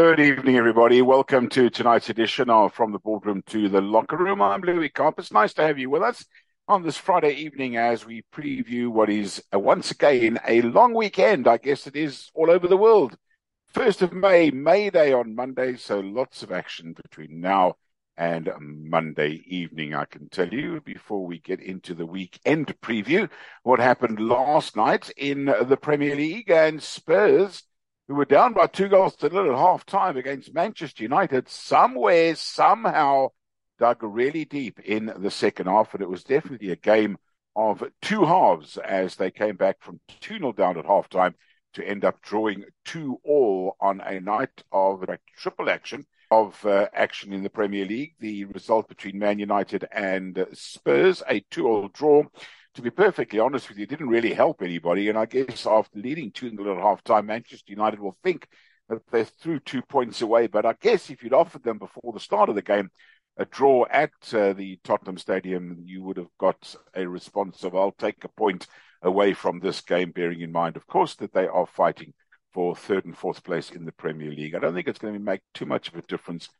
Good evening, everybody. Welcome to tonight's edition of From the Boardroom to the Locker Room. I'm Louis Karpas. It's nice to have you with us on this Friday evening as we preview what is uh, once again a long weekend. I guess it is all over the world. First of May, May Day on Monday, so lots of action between now and Monday evening. I can tell you before we get into the weekend preview what happened last night in the Premier League and Spurs who were down by two goals to nil at half time against Manchester United, somewhere, somehow dug really deep in the second half. And it was definitely a game of two halves as they came back from 2 0 down at half time to end up drawing 2 all on a night of triple action of uh, action in the Premier League. The result between Man United and Spurs, a 2 all draw to be perfectly honest with you, didn't really help anybody. And I guess after leading 2 0 at half time, Manchester United will think that they threw two points away. But I guess if you'd offered them before the start of the game a draw at uh, the Tottenham Stadium, you would have got a response of, I'll take a point away from this game, bearing in mind, of course, that they are fighting for third and fourth place in the Premier League. I don't think it's going to make too much of a difference,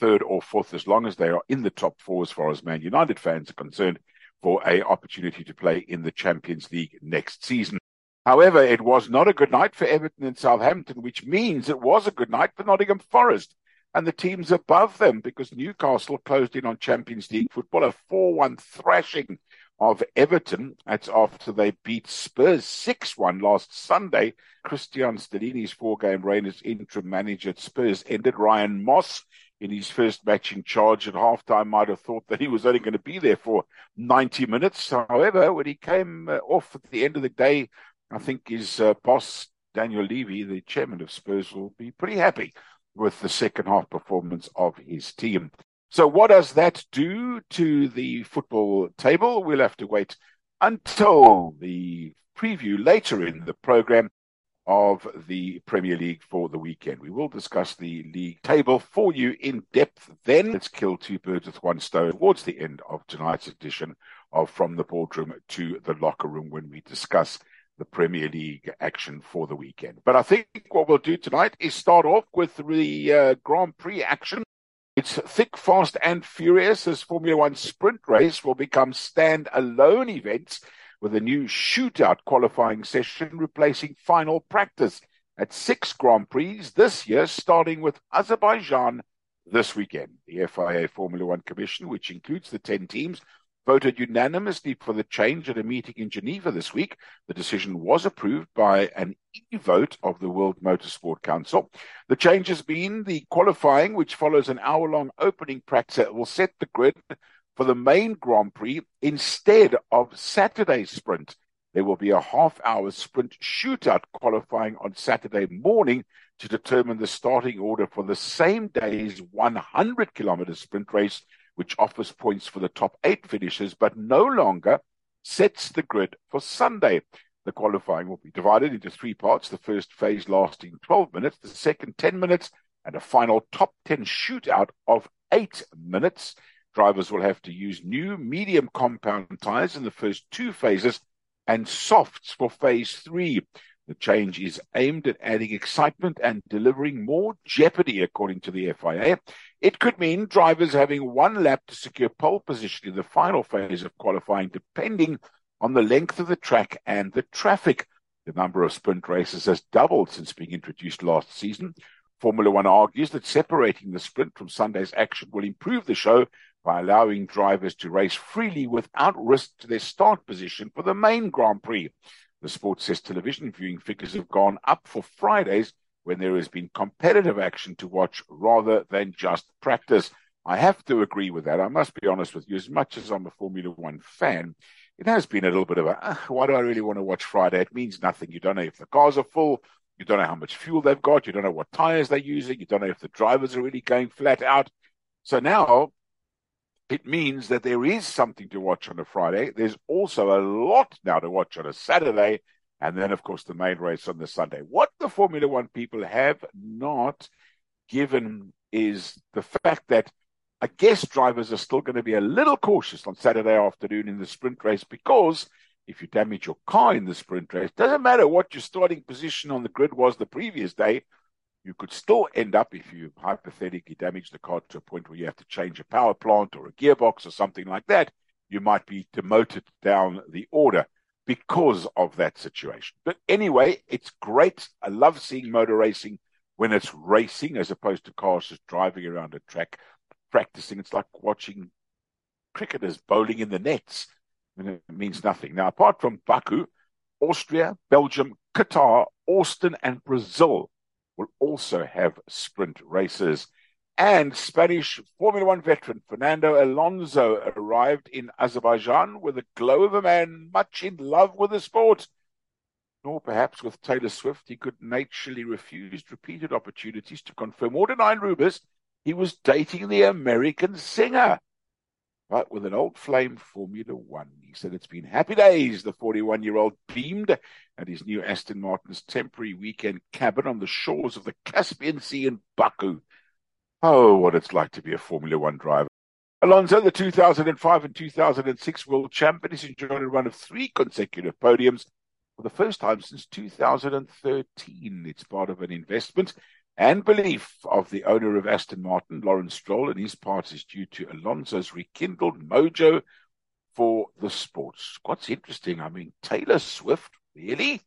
third or fourth, as long as they are in the top four as far as Man United fans are concerned for a opportunity to play in the Champions League next season. However, it was not a good night for Everton and Southampton, which means it was a good night for Nottingham Forest and the teams above them because Newcastle closed in on Champions League football, a 4-1 thrashing of Everton. That's after they beat Spurs 6-1 last Sunday. Cristian Stellini's four-game reign as interim manager at Spurs ended. Ryan Mason in his first match in charge at halftime might have thought that he was only going to be there for 90 minutes. However, when he came uh, off at the end of the day, I think his uh, boss, Daniel Levy, the chairman of Spurs, will be pretty happy with the second half performance of his team. So, what does that do to the football table? We'll have to wait until the preview later in the program of the Premier League for the weekend. We will discuss the league table for you in depth then. Let's kill two birds with one stone towards the end of tonight's edition of From the Boardroom to the Locker Room when we discuss the Premier League action for the weekend. But I think what we'll do tonight is start off with the uh, Grand Prix action. It's thick, fast, and furious as Formula One sprint race will become stand-alone events with a new shootout qualifying session replacing final practice at six Grand Prix this year, starting with Azerbaijan this weekend. The FIA Formula One Commission, which includes the 10 teams, voted unanimously for the change at a meeting in Geneva this week. The decision was approved by an e-vote of the World Motorsport Council. The change has been the qualifying, which follows an hour-long opening practice, will set the grid for the main Grand Prix instead of Saturday's sprint. There will be a half hour sprint shootout qualifying on Saturday morning to determine the starting order for the same day's 100 kilometer sprint race, which offers points for the top eight finishers, but no longer sets the grid for Sunday. The qualifying will be divided into three parts. The first phase lasting 12 minutes, the second 10 minutes, and a final top 10 shootout of eight minutes. Drivers will have to use new medium compound tires in the first two phases and softs for phase three. The change is aimed at adding excitement and delivering more jeopardy, according to the FIA. It could mean drivers having one lap to secure pole position in the final phase of qualifying, depending on the length of the track and the traffic. The number of sprint races has doubled since being introduced last season. Formula One argues that separating the sprint from Sunday's action will improve the show by allowing drivers to race freely without risk to their start position for the main Grand Prix. The Sports says television viewing figures have gone up for Fridays when there has been competitive action to watch rather than just practice. I have to agree with that. I must be honest with you. As much as I'm a Formula One fan, it has been a little bit of a, uh, why do I really want to watch Friday? It means nothing. You don't know if the cars are full. You don't know how much fuel they've got. You don't know what tires they're using. You don't know if the drivers are really going flat out. So now it means that there is something to watch on a Friday. There's also a lot now to watch on a Saturday. And then, of course, the main race on the Sunday. What the Formula One people have not given is the fact that I guess drivers are still going to be a little cautious on Saturday afternoon in the sprint race because if you damage your car in the sprint race, doesn't matter what your starting position on the grid was the previous day, You could still end up, if you hypothetically damage the car to a point where you have to change a power plant or a gearbox or something like that, you might be demoted down the order because of that situation. But anyway, it's great. I love seeing motor racing when it's racing as opposed to cars just driving around a track practicing. It's like watching cricketers bowling in the nets. and it means nothing. Now, apart from Baku, Austria, Belgium, Qatar, Austin, and Brazil will also have sprint races. And Spanish Formula One veteran Fernando Alonso arrived in Azerbaijan with the glow of a man much in love with the sport. Nor perhaps with Taylor Swift, he could naturally refuse repeated opportunities to confirm or deny rumors he was dating the American singer. But with an old flame Formula One, he said it's been happy days. The 41 year old beamed at his new Aston Martin's temporary weekend cabin on the shores of the Caspian Sea in Baku. Oh, what it's like to be a Formula One driver. Alonso, the 2005 and 2006 world champion, has enjoyed a run of three consecutive podiums for the first time since 2013. It's part of an investment and belief of the owner of Aston Martin, Lawrence Stroll, and his part is due to Alonso's rekindled mojo for the sports. What's interesting, I mean, Taylor Swift, really?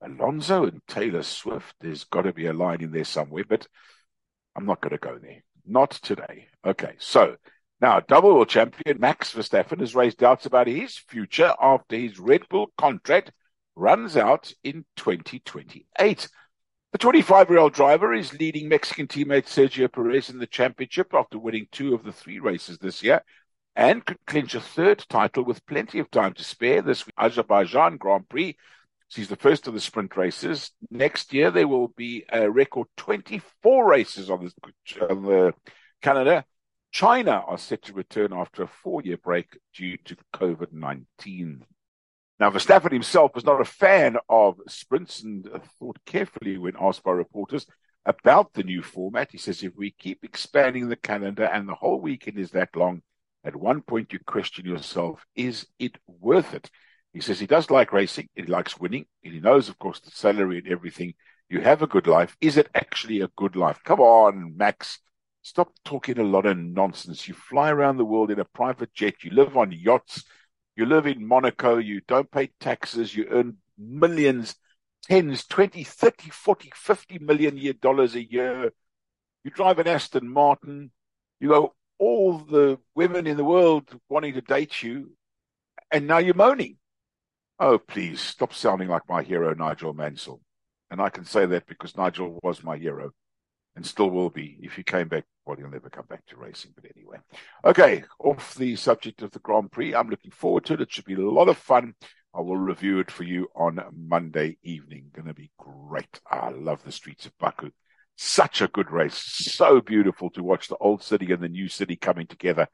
Alonso and Taylor Swift, there's got to be a line in there somewhere, but I'm not going to go there. Not today. Okay, so now double world champion Max Verstappen has raised doubts about his future after his Red Bull contract runs out in 2028. The 25 year old driver is leading Mexican teammate Sergio Perez in the championship after winning two of the three races this year and could clinch a third title with plenty of time to spare this Azerbaijan Grand Prix She's the first of the sprint races. Next year, there will be a record 24 races on the, on the calendar. China are set to return after a four year break due to COVID 19. Now, Verstappen himself was not a fan of sprints and thought carefully when asked by reporters about the new format. He says, if we keep expanding the calendar and the whole weekend is that long, at one point you question yourself, is it worth it? He says he does like racing, he likes winning, and he knows, of course, the salary and everything. You have a good life. Is it actually a good life? Come on, Max. Stop talking a lot of nonsense. You fly around the world in a private jet. You live on yachts. You live in Monaco. You don't pay taxes. You earn millions, tens, 20, 30, 40, 50 million year dollars a year. You drive an Aston Martin. You go, all the women in the world wanting to date you. And now you're moaning. Oh, please stop sounding like my hero, Nigel Mansell. And I can say that because Nigel was my hero and still will be. If he came back, well, he'll never come back to racing. But anyway, okay, off the subject of the Grand Prix, I'm looking forward to it. It should be a lot of fun. I will review it for you on Monday evening. Going to be great. I love the streets of Baku. Such a good race. So beautiful to watch the old city and the new city coming together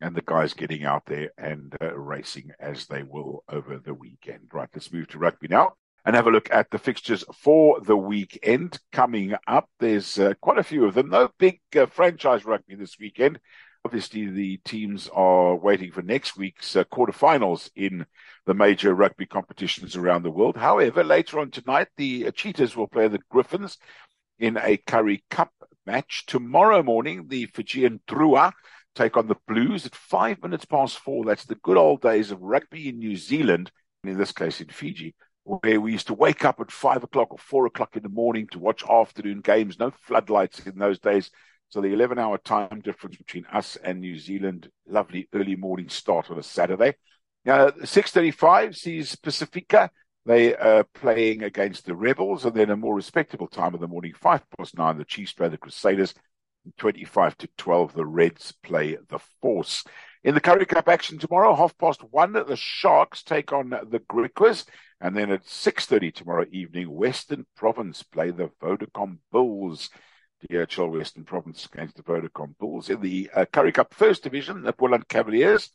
and the guys getting out there and uh, racing as they will over the weekend. Right, let's move to rugby now and have a look at the fixtures for the weekend coming up. There's uh, quite a few of them. No big uh, franchise rugby this weekend. Obviously, the teams are waiting for next week's uh, quarterfinals in the major rugby competitions around the world. However, later on tonight, the Cheetahs will play the Griffons in a Currie Cup match. Tomorrow morning, the Fijian Drua take on the Blues at five minutes past four. That's the good old days of rugby in New Zealand, in this case in Fiji, where we used to wake up at five o'clock or four o'clock in the morning to watch afternoon games. No floodlights in those days. So the 11 hour time difference between us and New Zealand, lovely early morning start on a Saturday. Now, 6.35 sees Pasifika. They are playing against the Rebels, and then a more respectable time of the morning, five past nine, the Chiefs play the Crusaders. 25 to 12, the Reds play the Force. In the Currie Cup action tomorrow, half past one, the Sharks take on the Griquas. And then at 6.30 tomorrow evening, Western Province play the Vodacom Bulls. DHL Western Province against the Vodacom Bulls. In the uh, Currie Cup First Division, the Boland Cavaliers,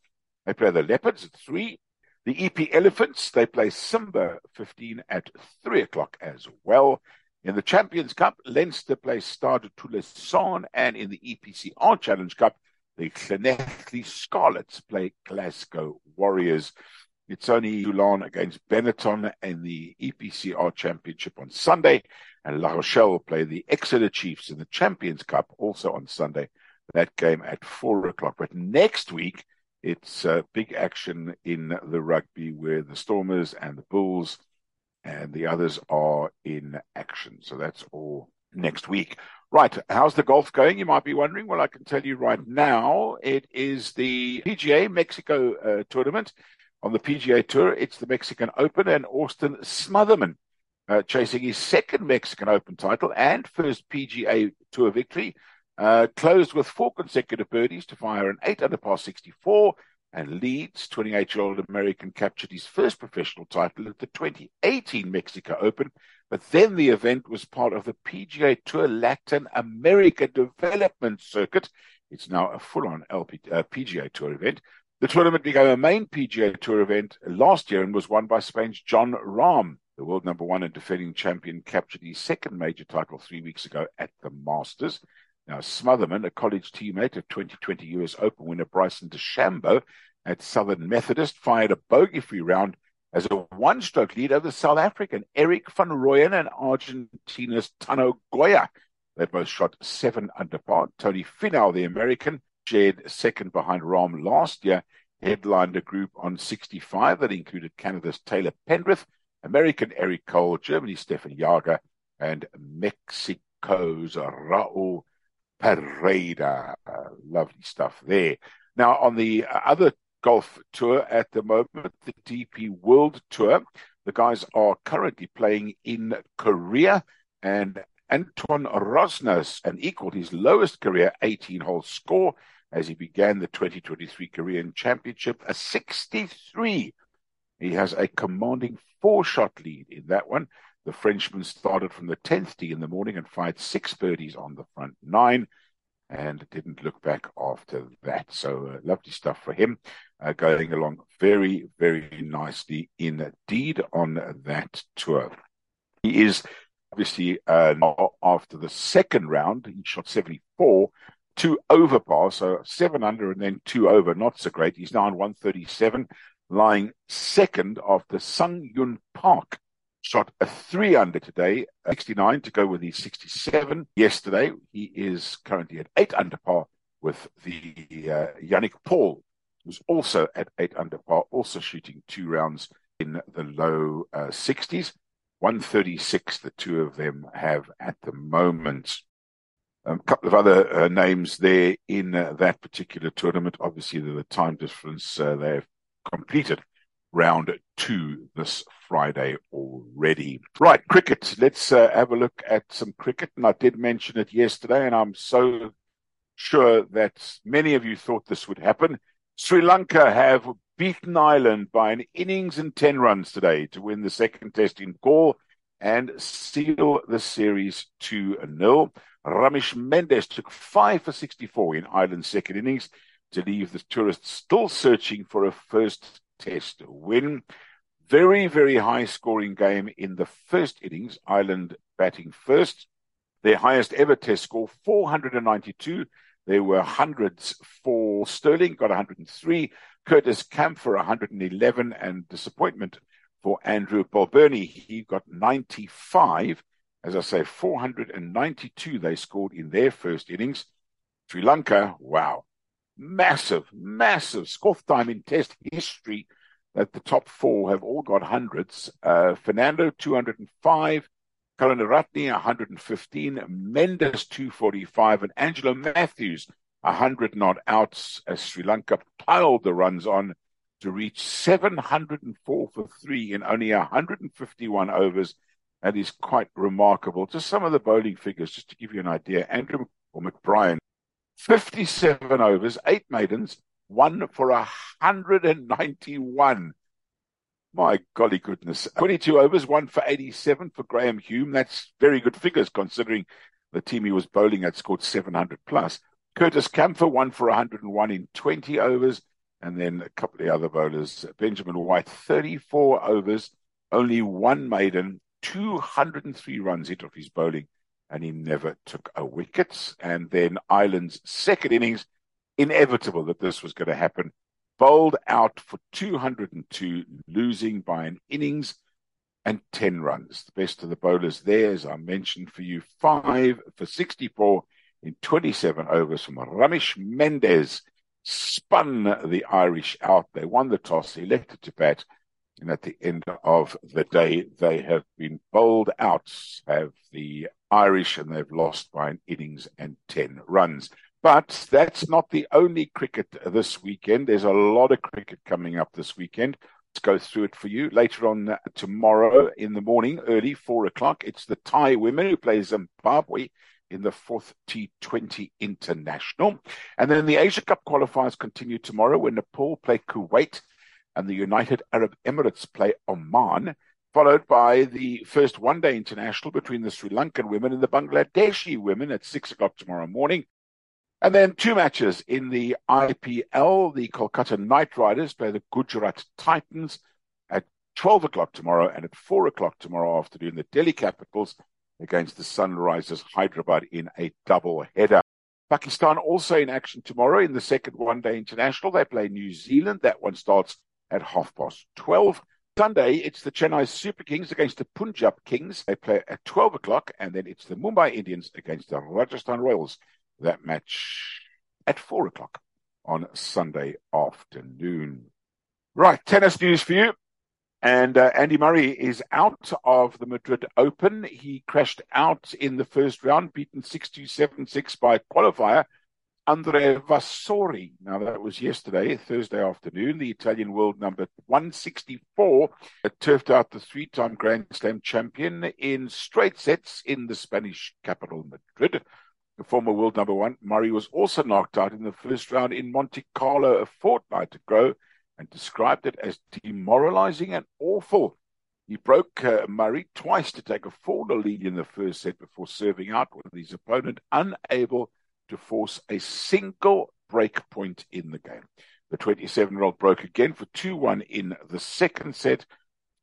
they play the Leopards at 3. The EP Elephants, they play Simba 15 at 3 o'clock as well. In the Champions Cup, Leinster plays Stade Toulousain, and in the EPCR Challenge Cup, the Llanelli Scarlets play Glasgow Warriors. It's only Toulon against Benetton in the EPCR Championship on Sunday, and La Rochelle will play the Exeter Chiefs in the Champions Cup also on Sunday. That game at four o'clock. But next week, it's uh, big action in the rugby where the Stormers and the Bulls and the others are in action. So that's all next week. Right, how's the golf going? You might be wondering. Well, I can tell you right now, it is the PGA Mexico uh, tournament on the PGA Tour. It's the Mexican Open, and Austin Smotherman uh, chasing his second Mexican Open title and first PGA Tour victory. Uh, closed with four consecutive birdies to fire an eight under par 64 and leads 28 year old American captured his first professional title at the 2018 Mexico Open. But then the event was part of the PGA Tour Latin America Development Circuit. It's now a full on uh, PGA Tour event. The tournament became a main PGA Tour event last year and was won by Spain's Jon Rahm. The world number one and defending champion captured his second major title three weeks ago at the Masters. Now, Smotherman, a college teammate of 2020 US Open winner Bryson DeChambeau at Southern Methodist, fired a bogey-free round as a one-stroke lead over South African Erik van Rooyen and Argentina's Tano Goya. They both shot seven under par. Tony Finau, the American, shared second behind Rahm last year, headlined a group on 65 that included Canada's Taylor Pendrith, American Eric Cole, Germany's Stephan Jaeger, and Mexico's Raul Pereira. Uh, lovely stuff there. Now, on the other golf tour at the moment, the DP World Tour, the guys are currently playing in Korea, and Anton Rozner and equaled his lowest career 18 hole score as he began the 2023 Korean Championship, a 63. He has a commanding four shot lead in that one. The Frenchman started from the 10th tee in the morning and fired six birdies on the front nine and didn't look back after that. So uh, lovely stuff for him, uh, going along very, very nicely indeed on that tour. He is obviously uh, after the second round, he shot 74, two over par, so seven under and then two over, not so great. He's now on 137, lying second after Sung Yun Park shot a three under today, 69 to go with his 67 yesterday. He is currently at eight under par with the uh, Yannik Paul, who's also at eight under par, also shooting two rounds in the low uh, 60s. 136, the two of them have at the moment. A um, couple of other uh, names there in uh, that particular tournament. Obviously, the, the time difference uh, they've completed round two this Friday already. Right, cricket. Let's uh, have a look at some cricket. And I did mention it yesterday, and I'm so sure that many of you thought this would happen. Sri Lanka have beaten Ireland by an innings and 10 runs today to win the second test in Galle and seal the series 2 0. Ramesh Mendis took 5 for 64 in Ireland's second innings to leave the tourists still searching for a first test win. Very, very high scoring game in the first innings. Ireland batting first. Their highest ever test score, 492. There were hundreds for Stirling, got 103. Curtis Campher 111. And disappointment for Andrew Balbirnie. He got 95. As I say, 492 they scored in their first innings. Sri Lanka, wow, massive, massive score time in Test history that the top four have all got hundreds. Uh, Fernando, 205. Karunaratne, 115. Mendis, 245. And Angelo Mathews, 100 not outs as Sri Lanka piled the runs on to reach 704 for three in only 151 overs. That is quite remarkable. Just some of the bowling figures, just to give you an idea. Andrew or McBrine 57 overs, eight maidens, one for 191. My golly goodness. 22 overs, one for 87 for Graham Hume. That's very good figures considering the team he was bowling at scored 700 plus. Curtis Campher, one for 101 in 20 overs. And then a couple of the other bowlers. Benjamin White, 34 overs, only one maiden, 203 runs hit off his bowling and he never took a wicket. And then Ireland's second innings, inevitable that this was going to happen. bowled out for 202, losing by an innings and 10 runs. The best of the bowlers there, as I mentioned for you, five for 64 in 27 overs from Ramesh Mendis. Spun the Irish out. They won the toss, elected to bat, and at the end of the day, they have been bowled out, have the Irish, and they've lost by an innings and 10 runs. But that's not the only cricket this weekend. There's a lot of cricket coming up this weekend. Let's go through it for you later on uh, tomorrow in the morning, early four o'clock. It's the Thai women who play Zimbabwe in the fourth T20 International. And then the Asia Cup qualifiers continue tomorrow when Nepal play Kuwait and the United Arab Emirates play Oman, followed by the first one day international between the Sri Lankan women and the Bangladeshi women at six o'clock tomorrow morning. And then two matches in the IPL. The Kolkata Knight Riders play the Gujarat Titans at 12 o'clock tomorrow and at 4 o'clock tomorrow afternoon. The Delhi Capitals against the Sunrisers Hyderabad in a double header. Pakistan also in action tomorrow in the second one day international. They play New Zealand. That one starts at half past 12. Sunday, it's the Chennai Super Kings against the Punjab Kings. They play at 12 o'clock, and then it's the Mumbai Indians against the Rajasthan Royals that match at four o'clock on Sunday afternoon. Right, tennis news for you. And uh, Andy Murray is out of the Madrid Open. He crashed out in the first round, beaten 6 2 7 6 by qualifier Andrea Vavassori. Now, that was yesterday, Thursday afternoon. The Italian world number 164 turfed out the three time Grand Slam champion in straight sets in the Spanish capital, Madrid. The former world number one, Murray, was also knocked out in the first round in Monte Carlo a fortnight ago and described it as demoralizing and awful. He broke uh, Murray twice to take a 4 0 lead in the first set before serving out with his opponent unable to force a single break point in the game. The 27 year old broke again for 2 1 in the second set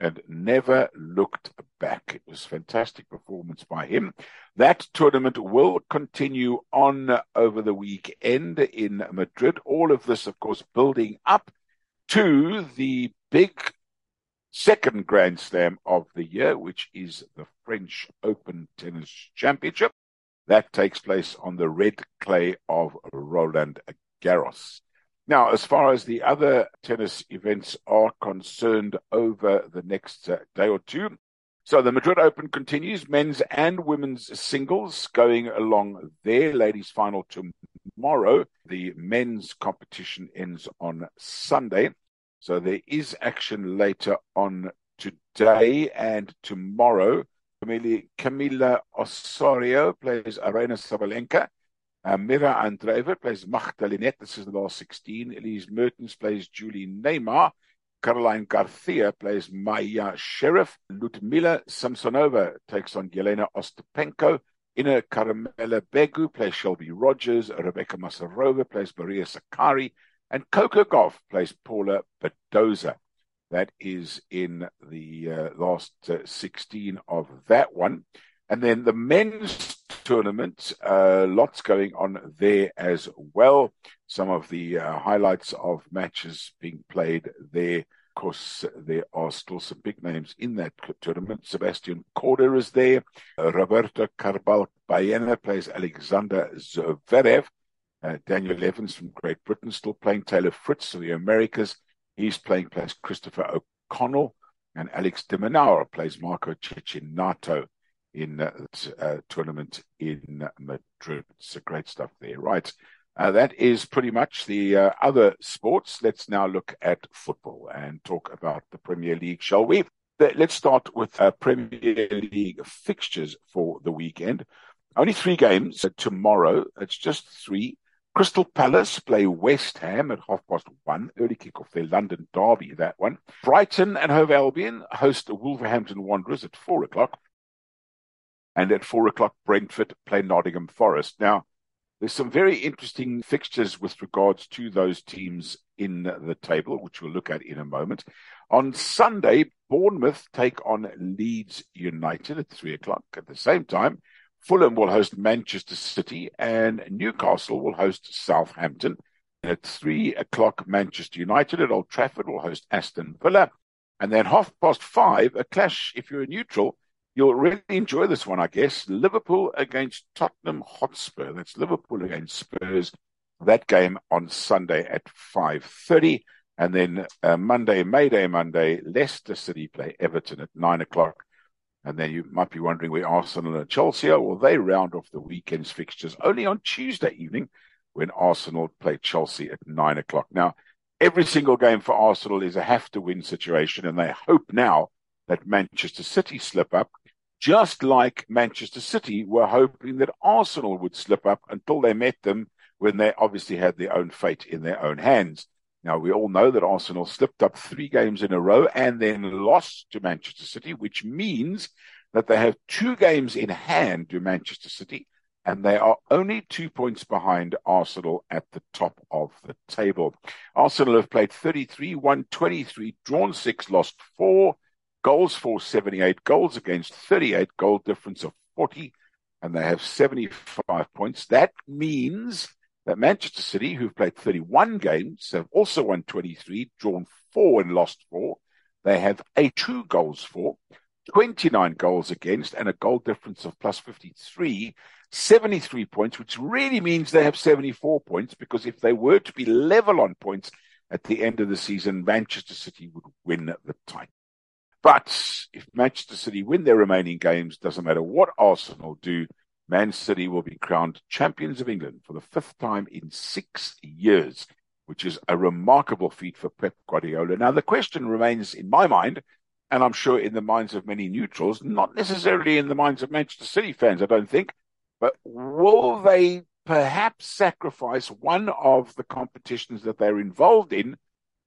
and never looked back. It was fantastic performance by him. That tournament will continue on over the weekend in Madrid. All of this, of course, building up to the big second Grand Slam of the year, which is the French Open Tennis Championship. That takes place on the red clay of Roland Garros. Now, as far as the other tennis events are concerned over the next uh, day or two, so the Madrid Open continues, men's and women's singles going along there. Ladies final tomorrow. The men's competition ends on Sunday. So there is action later on today and tomorrow. Camila, Osorio plays Aryna Sabalenka. Uh, Mira Andreeva plays Magdalena. This is the last 16. Elise Mertens plays Julie Niemeier. Caroline Garcia plays Mayar Sherif. Ludmila Samsonova takes on Jelena Ostapenko. Ina Caramella Begu plays Shelby Rogers. Rebeka Masarova plays Maria Sakkari. And Coco Gauff plays Paula Badosa. That is in the uh, last uh, 16 of that one. And then the men's tournament, uh, lots going on there as well. Some of the uh, highlights of matches being played there. Of course, there are still some big names in that tournament. Sebastian Korda is there. Roberto Carbal Baena plays Alexander Zverev. Uh, Daniel Evans from Great Britain still playing Taylor Fritz of the Americas. He's playing plays Christopher O'Connell. And Alex de Minaur plays Marco Cecchinato in uh, uh, tournament in Madrid. It's great stuff there, right? Uh, that is pretty much the uh, other sports. Let's now look at football and talk about the Premier League, shall we? Let's start with uh, Premier League fixtures for the weekend. Only three games tomorrow. It's just three. Crystal Palace play West Ham at half past one, early kick-off their London derby, that one. Brighton and Hove Albion host Wolverhampton Wanderers at four o'clock. And at four o'clock, Brentford play Nottingham Forest. Now, there's some very interesting fixtures with regards to those teams in the table, which we'll look at in a moment. On Sunday, Bournemouth take on Leeds United at three o'clock. At the same time, Fulham will host Manchester City and Newcastle will host Southampton. at three o'clock, Manchester United at Old Trafford will host Aston Villa. And then half past five, a clash, if you're a neutral, you'll really enjoy this one, I guess. Liverpool against Tottenham Hotspur. That's Liverpool against Spurs. That game on Sunday at 5.30. And then uh, Monday, May Day Monday, Leicester City play Everton at nine o'clock. And then you might be wondering where Arsenal and Chelsea are. Well, they round off the weekend's fixtures only on Tuesday evening when Arsenal play Chelsea at nine o'clock. Now, every single game for Arsenal is a have to win situation, and they hope now that Manchester City slip up, just like Manchester City were hoping that Arsenal would slip up until they met them when they obviously had their own fate in their own hands. Now, we all know that Arsenal slipped up three games in a row and then lost to Manchester City, which means that they have two games in hand to Manchester City and they are only two points behind Arsenal at the top of the table. Arsenal have played 33, won 23, drawn six, lost four, goals for 78, goals against 38, goal difference of 40, and they have 75 points. That means that Manchester City, who've played 31 games, have also won 23, drawn four and lost four. They have a two goals for, 29 goals against, and a goal difference of plus 53, 73 points, which really means they have 74 points, because if they were to be level on points at the end of the season, Manchester City would win the title. But if Manchester City win their remaining games, doesn't matter what Arsenal do, Man City will be crowned champions of England for the fifth time in six years, which is a remarkable feat for Pep Guardiola. Now, the question remains in my mind, and I'm sure in the minds of many neutrals, not necessarily in the minds of Manchester City fans, I don't think, but will they perhaps sacrifice one of the competitions that they're involved in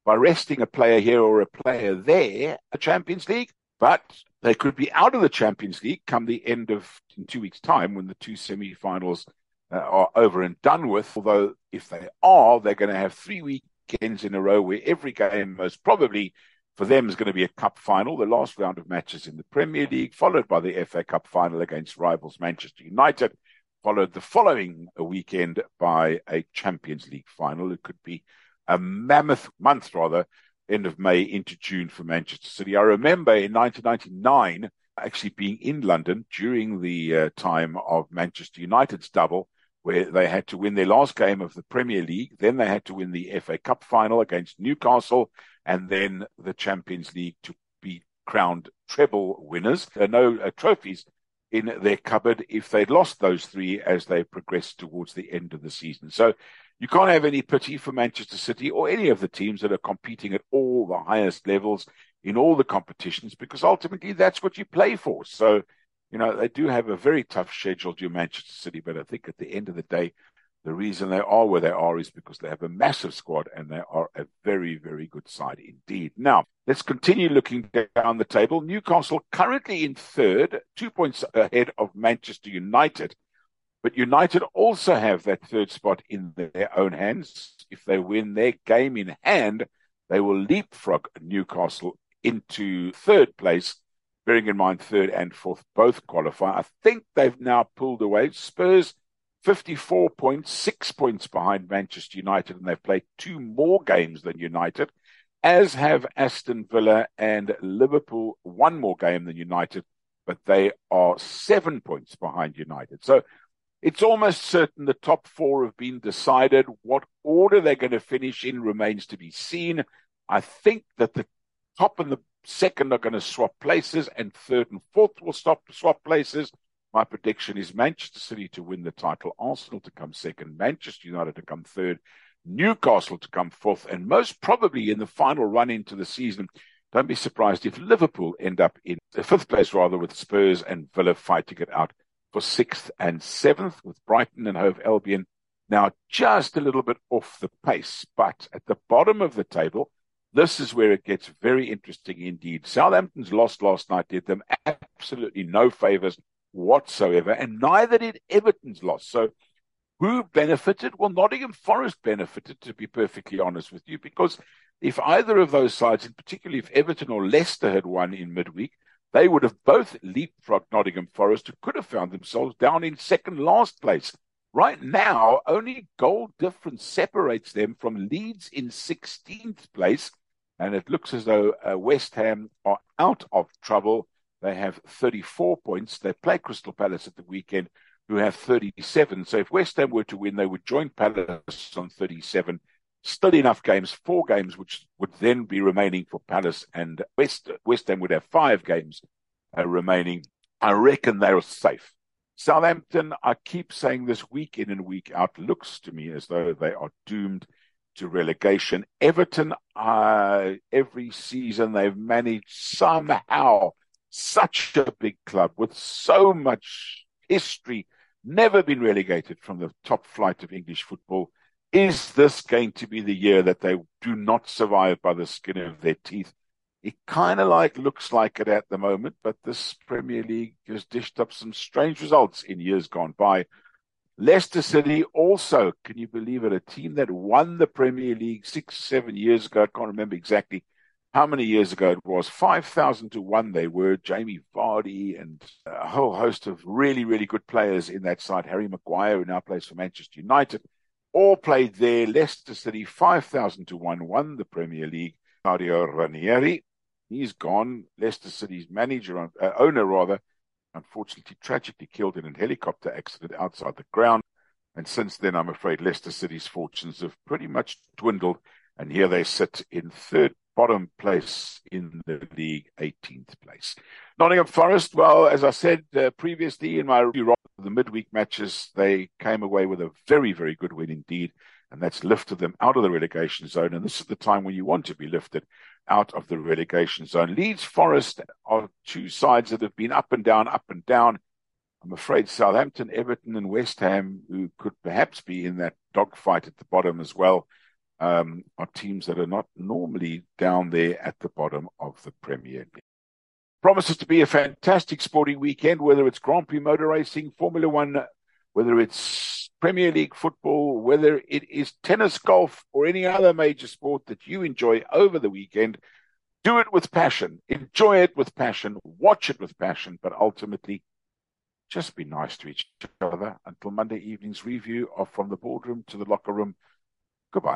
by resting a player here or a player there, a Champions League? But they could be out of the Champions League come the end of in two weeks' time when the two semi-finals uh, are over and done with. Although if they are, they're going to have three weekends in a row where every game, most probably for them, is going to be a cup final, the last round of matches in the Premier League, followed by the FA Cup final against rivals Manchester United, followed the following weekend by a Champions League final. It could be a mammoth month, rather, end of May into June for Manchester City. I remember in 1999 actually being in London during the uh, time of Manchester United's double, where they had to win their last game of the Premier League. Then they had to win the FA Cup final against Newcastle, and then the Champions League to be crowned treble winners. There are no uh, trophies in their cupboard if they'd lost those three as they progressed towards the end of the season. So you can't have any pity for Manchester City or any of the teams that are competing at all the highest levels in all the competitions because ultimately that's what you play for. So, you know, they do have a very tough schedule to Manchester City, but I think at the end of the day, the reason they are where they are is because they have a massive squad and they are a very, very good side indeed. Now, let's continue looking down the table. Newcastle currently in third, two points ahead of Manchester United. But United also have that third spot in their own hands. If they win their game in hand, they will leapfrog Newcastle into third place, bearing in mind third and fourth both qualify. I think they've now pulled away. Spurs, 54 points, six points behind Manchester United, and they've played two more games than United, as have Aston Villa and Liverpool, one more game than United, but they are seven points behind United. So it's almost certain the top four have been decided. What order they're going to finish in remains to be seen. I think that the top and the second are going to swap places, and third and fourth will stop swap places. My prediction is Manchester City to win the title, Arsenal to come second, Manchester United to come third, Newcastle to come fourth, and most probably in the final run into the season, don't be surprised if Liverpool end up in fifth place rather with Spurs and Villa fighting it out for sixth and seventh, with Brighton and Hove Albion now just a little bit off the pace. But at the bottom of the table, this is where it gets very interesting indeed. Southampton's loss last night did them absolutely no favors whatsoever, and neither did Everton's loss. So who benefited? Well, Nottingham Forest benefited, to be perfectly honest with you, because if either of those sides, and particularly if Everton or Leicester had won in midweek, they would have both leapfrogged Nottingham Forest, who could have found themselves down in second last place Right now, only goal difference separates them from Leeds in 16th place. And it looks as though uh, West Ham are out of trouble. They have 34 points. They play Crystal Palace at the weekend, who have 37. So if West Ham were to win, they would join Palace on 37. Still enough games, four games, which would then be remaining for Palace and West. West Ham would have five games uh, remaining. I reckon they're safe. Southampton, I keep saying this week in and week out, looks to me as though they are doomed to relegation. Everton, uh, every season they've managed somehow such a big club with so much history, never been relegated from the top flight of English football. Is this going to be the year that they do not survive by the skin of their teeth? It kind of like looks like it at the moment, but this Premier League has dished up some strange results in years gone by. Leicester City also, can you believe it? A team that won the Premier League six, seven years ago. I can't remember exactly how many years ago it was. 5,000 to one they were. Jamie Vardy and a whole host of really, really good players in that side. Harry Maguire, who now plays for Manchester United, all played there. Leicester City, 5,000 to one, won the Premier League. Claudio Ranieri He's gone. Leicester City's manager, uh, owner rather, unfortunately tragically killed in a helicopter accident outside the ground. And since then, I'm afraid Leicester City's fortunes have pretty much dwindled. And here they sit in third bottom place in the league, 18th place. Nottingham Forest, well, as I said uh, previously in my review of the midweek matches, they came away with a very, very good win indeed. And that's lifted them out of the relegation zone. And this is the time when you want to be lifted out of the relegation zone. Leeds Forest are two sides that have been up and down, up and down. I'm afraid Southampton, Everton, and West Ham, who could perhaps be in that dogfight at the bottom as well, um, are teams that are not normally down there at the bottom of the Premier League. Promises to be a fantastic sporting weekend, whether it's Grand Prix motor racing, Formula One, whether it's Premier League football, whether it is tennis, golf, or any other major sport that you enjoy over the weekend, do it with passion. Enjoy it with passion. Watch it with passion. But ultimately, just be nice to each other until Monday evening's review of From the Boardroom to the Locker Room. Goodbye.